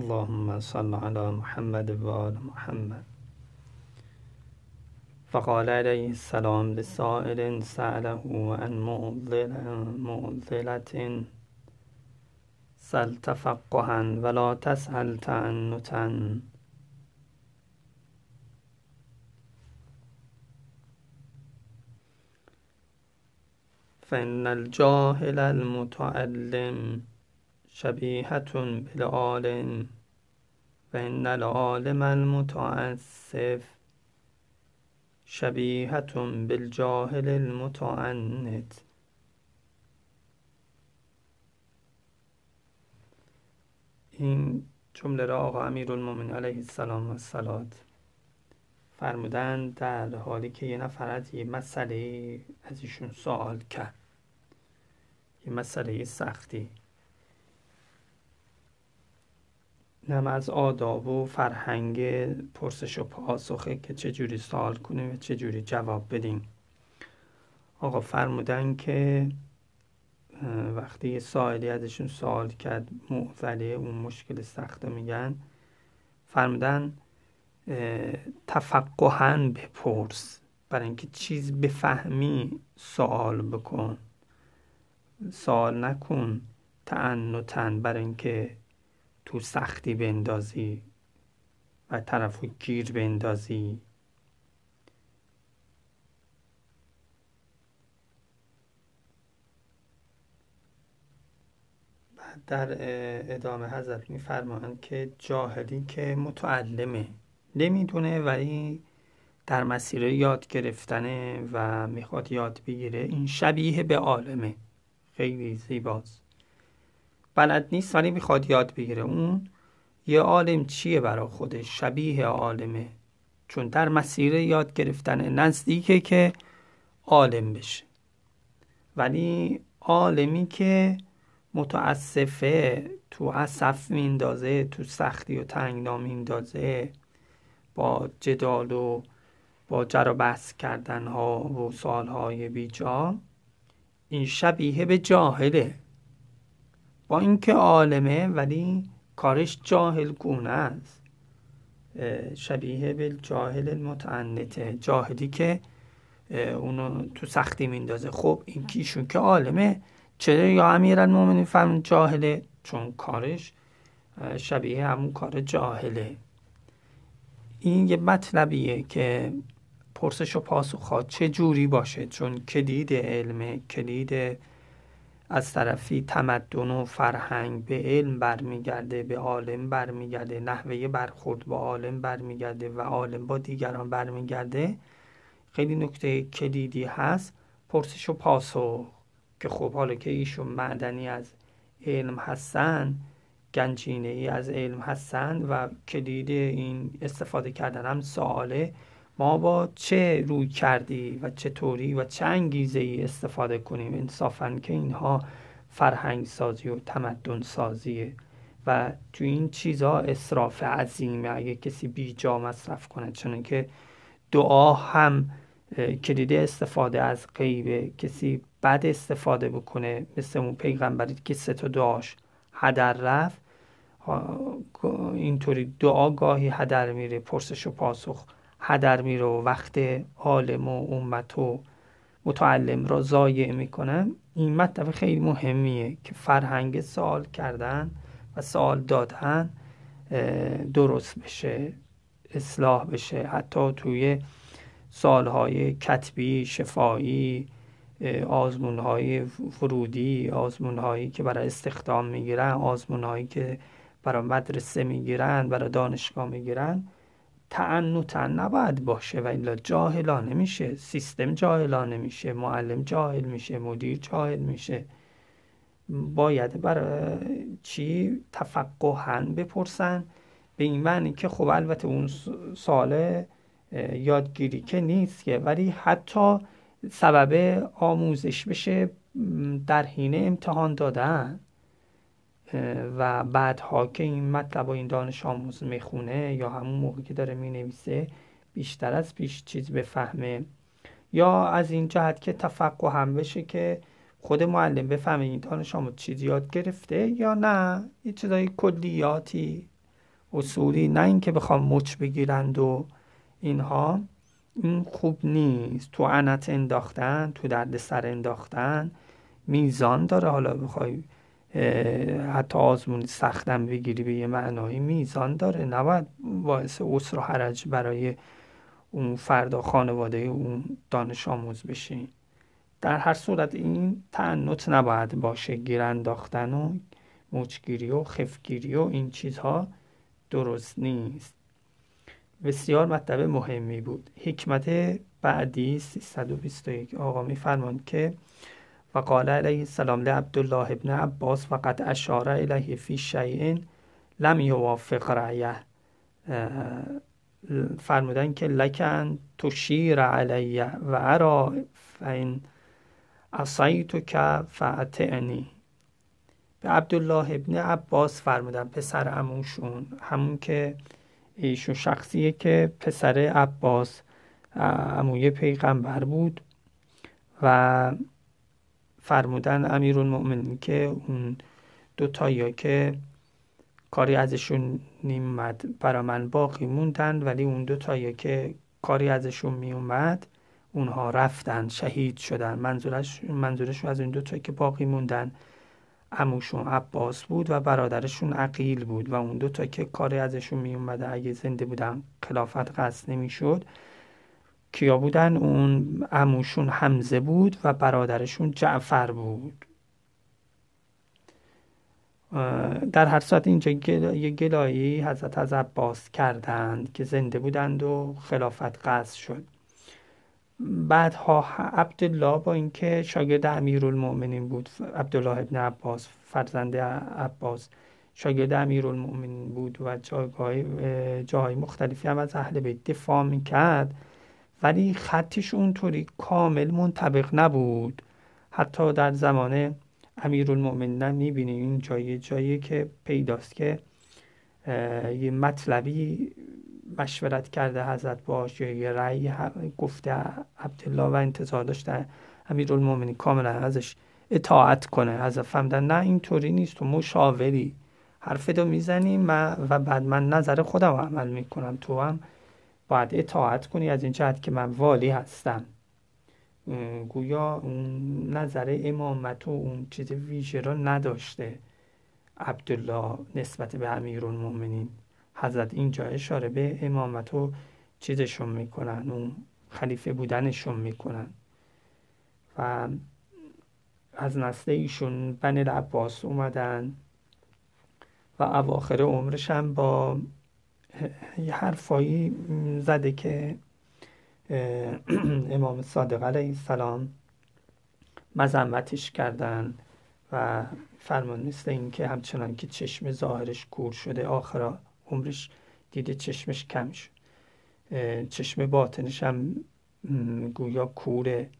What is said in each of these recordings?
اللهم صل على محمد و آل محمد. فقال عليه السلام لسائل سأله عن معضلة سل تفقها ولا تسأل تعنتا. فإن الجاهل المتعلم شبيهة بالعالم فإن العالم المتعسف. شبیهة بالجاهل المتعنت. این جمله را آقا المومن علیه السلام و سلات فرمودن در حالی که یه نفر یه مسئله از ایشون سوال کرد. یه مسئله سختی. نم از آداب و فرهنگ پرسش و پاسخه که چجوری سوال کنیم و چجوری جواب بدیم. آقا فرمودن که وقتی سائلی ازشون سوال کرد معضله اون مشکل سخت میگن. فرمودن تفقهن بپرس. برای اینکه چیز بفهمی سوال بکن. سوال نکن. تن. برای اینکه تو سختی بندازی و طرف گیر بندازی. در ادامه حضرت میفرمایند که جاهلی که متعلمه نمی‌دونه ولی در مسیر یاد گرفتنه و می‌خواد یاد بگیره این شبیه به عالمه. خیلی زیباست. بلد نیست ولی می‌خواد یاد بگیره. اون یه عالم چیه برا خودش؟ شبیه عالمه. چون در مسیر یاد گرفتن نزدیکه که عالم بشه. ولی عالمی که متاسفه تو اصف میندازه تو سختی و تنگنا میندازه با جدال و با جر و بحث کردن ها و سوال های بیجا این شبیه به جاهله. اینکه عالمه ولی کارش جاهل گونه است. شبیه به جاهل المتعنته جاهلی که اونو تو سختی میندازه. خب این کیشون که عالمه. چرا یا امیرالمومنین فهم جاهله؟ چون کارش شبیه همون کار جاهله. این یه مطلبیه که پرسش و پاسخ چه جوری باشه؟ چون کلید علم کلید از طرفی تمدن و فرهنگ به علم برمیگرده به عالم برمیگرده نحوه برخورد با عالم برمیگرده و عالم با دیگران برمیگرده. خیلی نکته کلیدی هست. پرسش و پاسخ که خب حالا که ایشون معدنی از علم هستن گنجینه ای از علم هستند و کلید این استفاده کردن هم سواله. ما با چه روی کردی و چطوری و چه انگیزه ای استفاده کنیم؟ انصافا که اینها فرهنگ سازی و تمدن سازیه و تو این چیزها اصراف عظیمه. اگه کسی بیجا مصرف کنه چون که دعا هم کلید استفاده از غیبه کسی بد استفاده بکنه مثل اون پیغمبری که سه تا دعاش هدر رفت اینطوری دعا گاهی هدر میره پرسش و پاسخ هدر میره و وقت عالم و امت و متعلم را ضایع می‌کنن این مطلب خیلی مهمیه که فرهنگ سوال کردن و سوال دادن درست بشه اصلاح بشه حتی توی سالهای کتبی شفایی آزمون های ورودی آزمون هایی که برای استخدام می‌گیرن آزمون هایی که برای مدرسه می‌گیرن برای دانشگاه می‌گیرن. تعنوتن نباید باشه و الا جاهلانه میشه سیستم جاهلانه میشه معلم جاهل میشه. مدیر جاهل میشه. باید برای چی؟ تفقهن بپرسن. به این معنی که خب البته اون سال یادگیری که نیست که. ولی حتی سبب آموزش بشه در حین امتحان دادن. و بعدها که این مطلب و این دانش آموز می‌خونه یا همون موقع که داره می‌نویسه بیشتر از پیش چیز بفهمه. یا از این جهت که تفقه هم بشه که خود معلم بفهمه این دانش آموز چیزی یاد گرفته یا نه. یه چیزای کلیاتی اصولی نه اینکه بخوام مچ بگیرند و اینها. این خوب نیست. تو عنت انداختن تو درد سر انداختن میزان داره. حالا بخوای حتی آزمون سختم بگیری به یه معنایی میزان داره. نباید باعث عسر و حرج برای اون فردا خانواده اون دانش آموز بشین در هر صورت این تعنت نباید باشه. گیر انداختن و موچگیری و خفگیری و این چیزها درست نیست. بسیار مطلب مهمی بود. حکمت بعدی 321 آقا میفرمان که و قال علیه السلام لعبدالله ابن عباس فقط اشاره الیه فی شیء لم یوافق رعیه فرمودن که لکن تشیر علیه و ارا فین اصیتو که فعتعنی به عبدالله ابن عباس فرمودن پسر اموشون همون که ایشون شخصیه که پسر عباس اموی پیغمبر بود و فرمودن امیرالمؤمنین که اون دو تایی که کاری ازشون نیمد برا من باقی موندن ولی اون دو تایی که کاری ازشون میومد اونها رفتن شهید شدن. منظورش منظورش از این دو تایی که باقی موندن اموشون عباس بود و برادرشون عقیل بود و اون دو تا که کاری ازشون می اومده اگه زنده بودن خلافت قصد نمی‌شد. کیا بودن؟ اون اموشون حمزه بود و برادرشون جعفر بود. در هر صورت اینجا یه گلایی حضرت از عباس کردند که زنده بودند و خلافت قصد شد. بعدها عبدالله با اینکه شاگرد امیرالمؤمنین بود عبدالله ابن عباس فرزند عباس شاگرد امیرالمؤمنین بود و جایگاه جای مختلفی هم از اهل بیت دفاع می‌کرد. ولی خطش اونطوری کامل منطبق نبود. حتی در زمان امیرالمؤمنین می‌بینیم این جایی جایی که پیداست که یه مطلبی مشورت کرده حضرت باش یا یه رأی گفته عبدالله و انتظار داشته امیرالمومنین کاملا ازش اطاعت کنه. حضرت فهمدن نه اینطوری نیست تو مشاوری. حرف دو می‌زنیم و بعد من نظر خودم عمل می‌کنم تو هم باید اطاعت کنی از این جهت که من والی هستم. گویا اون نظر امامت و اون چیز ویژه را نداشته عبدالله نسبت به امیرالمومنین. حضرت اینجا اشاره به امامت و چیزشون می‌کنن اون خلیفه بودنشون می‌کنن. و از نسل ایشون بن عباس اومدن و اواخر عمرش هم با یه حرفایی زده که امام صادق علیه السلام مذمتش کردن و فرمان مثل این که همچنان که چشم ظاهرش کور شده آخرا عمرش دیده چشمش کم شد. چشم باطنش هم گویا کوره.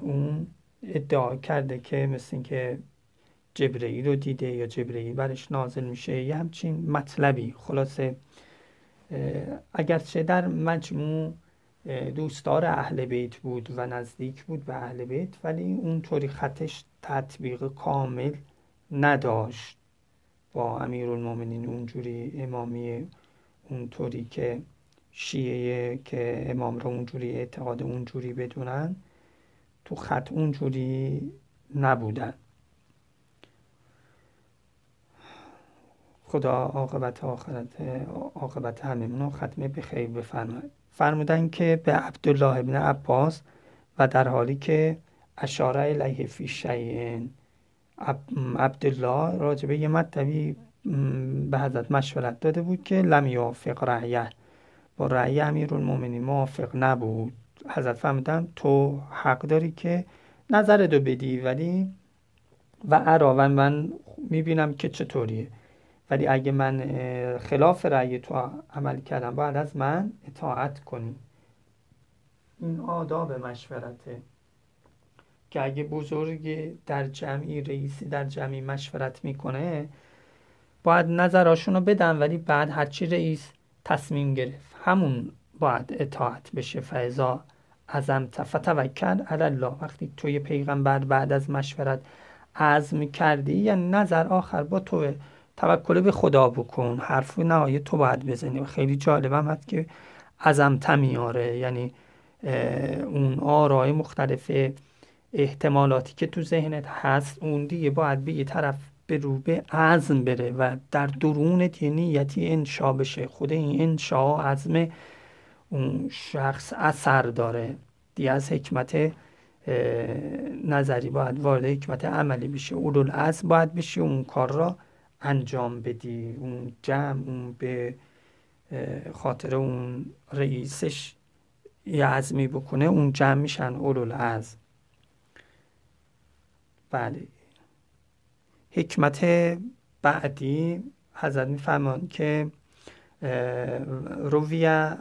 اون ادعا کرده که مثل اینکه جبرئیل رو دیده یا جبرئیل برش نازل میشه یه همچین مطلبی. خلاصه اگرچه در مجموع دوستدار اهل بیت بود و نزدیک بود به اهل بیت ولی اونطوری خطش تطبیق کامل نداشت. با امیرالمومنین اونجوری امامی اونطوری که شیعه که امام را اونجوری اعتقاد اونجوری بدونن تو خط اونجوری نبودن. خدا عاقبت آخرت عاقبت هممون رو ختمه به خیر بفرماید فرمودن که به عبدالله ابن عباس و در حالی که اشاره الیه فی شیئن عبدالله راجبه یه مطلبی به حضرت مشورت داده بود که لم یوافق رعیه با رعی امیرالمومنین موافق نبود. حضرت فهمیدن تو حق داری که نظر دو بدی ولی و عراون من می‌بینم که چطوریه. ولی اگه من خلاف رأی تو عمل کردم باید از من اطاعت کنی. این آداب مشورته. که اگه بزرگ در جمعی رئیسی در جمعی مشورت می‌کنه باید نظراشون رو بدن ولی بعد هرچی رئیس تصمیم گرفت همون باید اطاعت بشه. فیضا ازم فتوکل علی الله. وقتی توی پیغمبر بعد از مشورت عزم کردی یا نظر آخر با تو توکل به خدا بکن. حرف نهایی تو باید بزنی. و خیلی جالبم هست که ازم میاره. یعنی اون آرای مختلف احتمالاتی که تو ذهنت هست اون دیگه باید به یه طرف به رو به عزم بره و در درونت یه نیتی انشا بشه. خود این انشا عزم اون شخص اثر داره. دیگه از حکمت نظری باید وارد حکمت عملی بشه. اولول از باید بشه. اون کار را انجام بدی اون جمع اون به خاطر اون رئیسش یه عزمی بکنه اون جمع میشن اولول از بله. حکمت بعدی حضرت میفهمان که رویه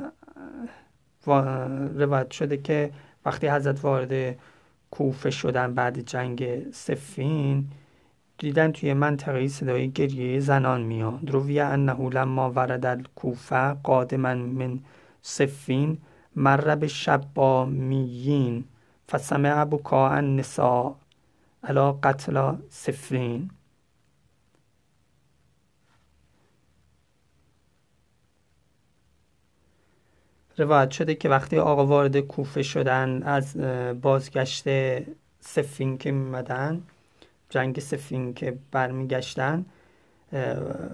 روایت شده که وقتی حضرت وارد کوفه شدن بعد جنگ سفین دیدن توی منطقه صدای گریه زنان میاد. روی انه لما ورد الکوفه قادما من سفین مر به شبامیین فسمع بکاء النساء علا قتل سفرین روایت شده که وقتی آقا وارد کوفه شدن از بازگشت سفین که میمدن جنگ سفین که برمیگشتن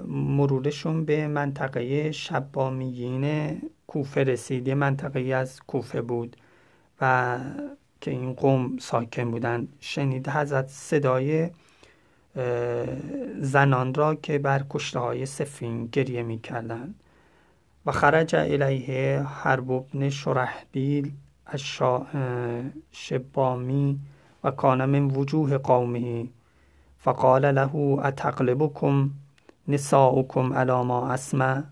مرورشون به منطقه شبامیین کوفه رسید. یه منطقه از کوفه بود و که این قوم ساکن بودن شنید حضرت صدای زنان را که بر کشته سفین گریه می‌کردند. و خرج الیه حرب ابن شرحبیل شبامی و کان من وجوه قومه. فقال له اتقلبکم نساؤکم علی ما اسمع؟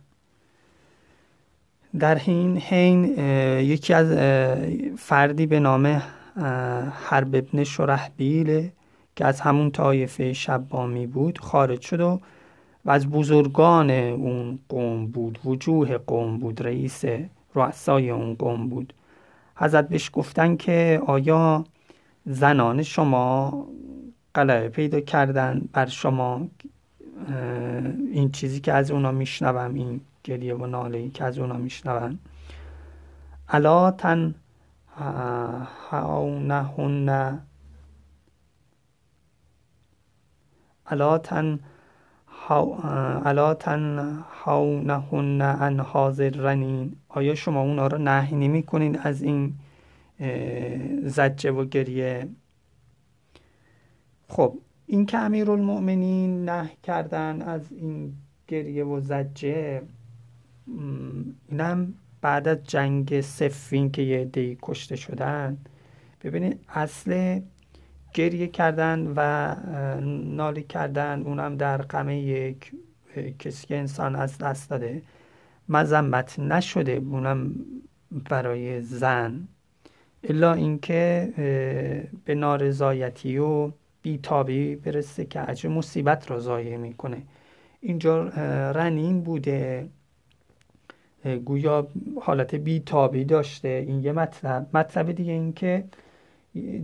در این حین یکی از فردی به نام حرب ابن شرحبیل که از همون طایفه شبامی بود خارج شد و و از بزرگان اون قوم بود وجوه قوم بود رئیس رؤسای اون قوم بود. حضرت بهش گفتن که آیا زنان شما غلبه پیدا کردن بر شما این چیزی که از اونا میشنوم این گریه و ناله که از اونا میشنوم. الا تن هاونهن الا تن الا تنهونهن عن حاضر رنین آیا شما اونا رو نهی نمی کنین از این زجه و گریه؟ خب این که المؤمنین نه کردن از این گریه و زجه اینم بعد از جنگ سفین که یه دی کشته شدن. ببینید اصل گریه کردن و نالی کردن اونم در غم یک کسی که انسان از دست داده مذمت نشده اونم برای زن. الا اینکه به نارضایتی و بیتابی برسه که عجب مصیبت را ضایع می‌کنه. اینجا رنین بوده گویا حالت بیتابی داشته. این یه مطلب. مطلب دیگه این که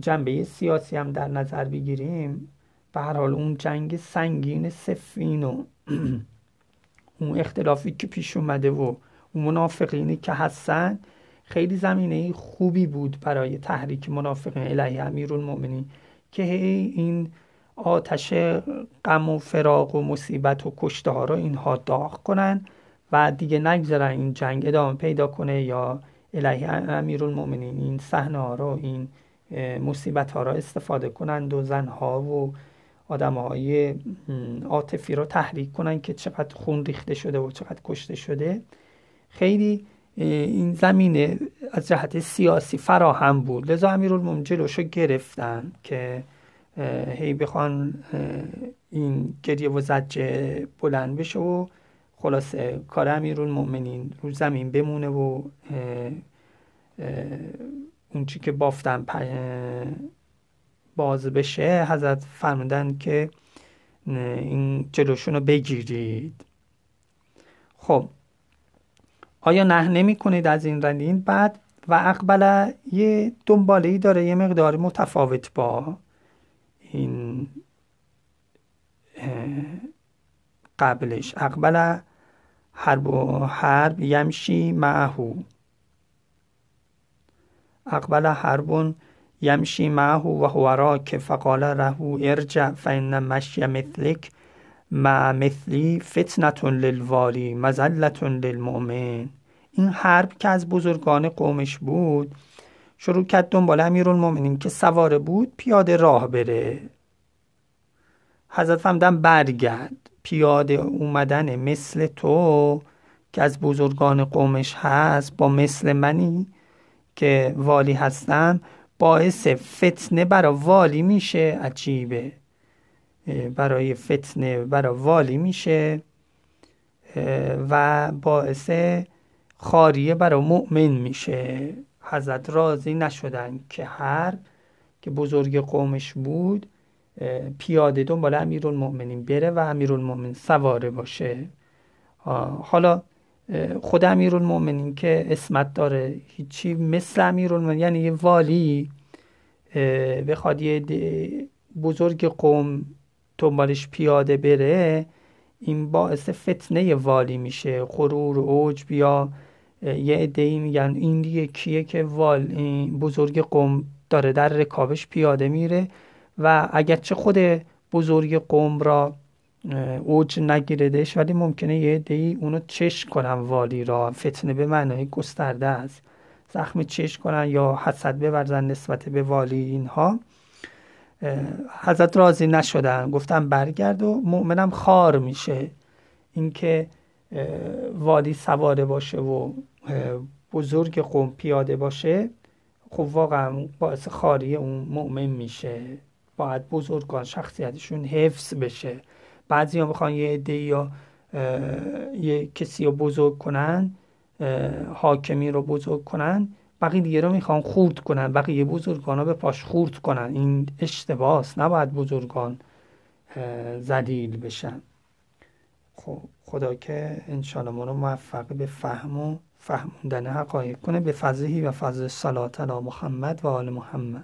جنبه سیاسی هم در نظر بگیریم. به هر حال اون جنگ سنگین سفین و اون اختلافی که پیش اومده و اون منافقینی که هستن خیلی زمینه خوبی بود برای تحریک منافقین علیه امیرالمؤمنین. که این آتش غم و فراق و مصیبت و کشته ها رو اینها داغ کنن و دیگه نگذارن این جنگ ادامه پیدا کنه یا علیه امیرالمؤمنین این صحنه ها رو این مصیبت ها را استفاده کنند و زنها و آدم های عاطفی را تحریک کنند که چقدر خون ریخته شده و چقدر کشته شده. خیلی این زمینه از جهت سیاسی فراهم بود. لذا امیرالمومنین جلوشو گرفتن که هی بخوان این گریه و زجه بلند بشه و خلاصه کار امیرالمؤمنین رو زمین بمونه و اون چی که بافتن باز بشه حضرت فرمودن که این جلوشون بگیرید. خب آیا نه نمی کنید از این رنین بعد و اقبله یه دنباله ای داره یه مقدار متفاوت با این قبلش. اقبل حرب و حرب یمشی معهو اقبل حرب یمشی معه و هو که فقال ره ارجع فان مشی مثلک مع مثلی فتنة للوالی مزلة للمؤمن. این حرب که از بزرگان قومش بود شروع کرد دنبال امیرالمؤمنین که سواره بود پیاده راه بره. حضرت فهمدن برگرد. پیاده اومدن مثل تو که از بزرگان قومش هست با مثل منی که والی هستم باعث فتنه برای والی میشه عجیبه. برای فتنه برای والی میشه و باعث خاریه برای مؤمن میشه. حضرت راضی نشدن که هر که بزرگ قومش بود پیاده دنبال امیرالمؤمنین بره و امیرالمؤمنین سواره باشه. حالا خود امیرالمؤمنین که اسمت داره هیچی مثل امیرالمؤمنین یعنی یه والی بخواد یه بزرگ قوم دنبالش پیاده بره این باعث فتنه والی میشه. غرور اوج بیا یه عده میگن. این دیگه کیه که وال بزرگ قوم داره در رکابش پیاده میره و اگرچه خود بزرگ قوم را اوج نگیردش ولی ممکنه یه عده اونو چش کنن والی را. فتنه به معنای گسترده است. زخم چش کنن یا حسد بورزن نسبت به والی اینها. حضرت راضی نشدن گفتم برگرد و مؤمنم خار میشه. اینکه والی سواره باشه و بزرگ قوم پیاده باشه خب واقعا باعث خاری اون مؤمن میشه. باید بزرگان شخصیتشون حفظ بشه. بعضی ها می‌خوان یه عده یا یه کسی رو بزرگ کنن حاکمی رو بزرگ کنن. بقیه دیگه رو می‌خوان خورد کنن. بقیه بزرگان رو به پاش خورد کنن. این اشتباس نباید بزرگان زلیل بشن. خب خدا که انشاءالله ما رو موفق به فهم و فهموندن حقایق کنه. به فضلهی و فضل صلات علی محمد و آل محمد.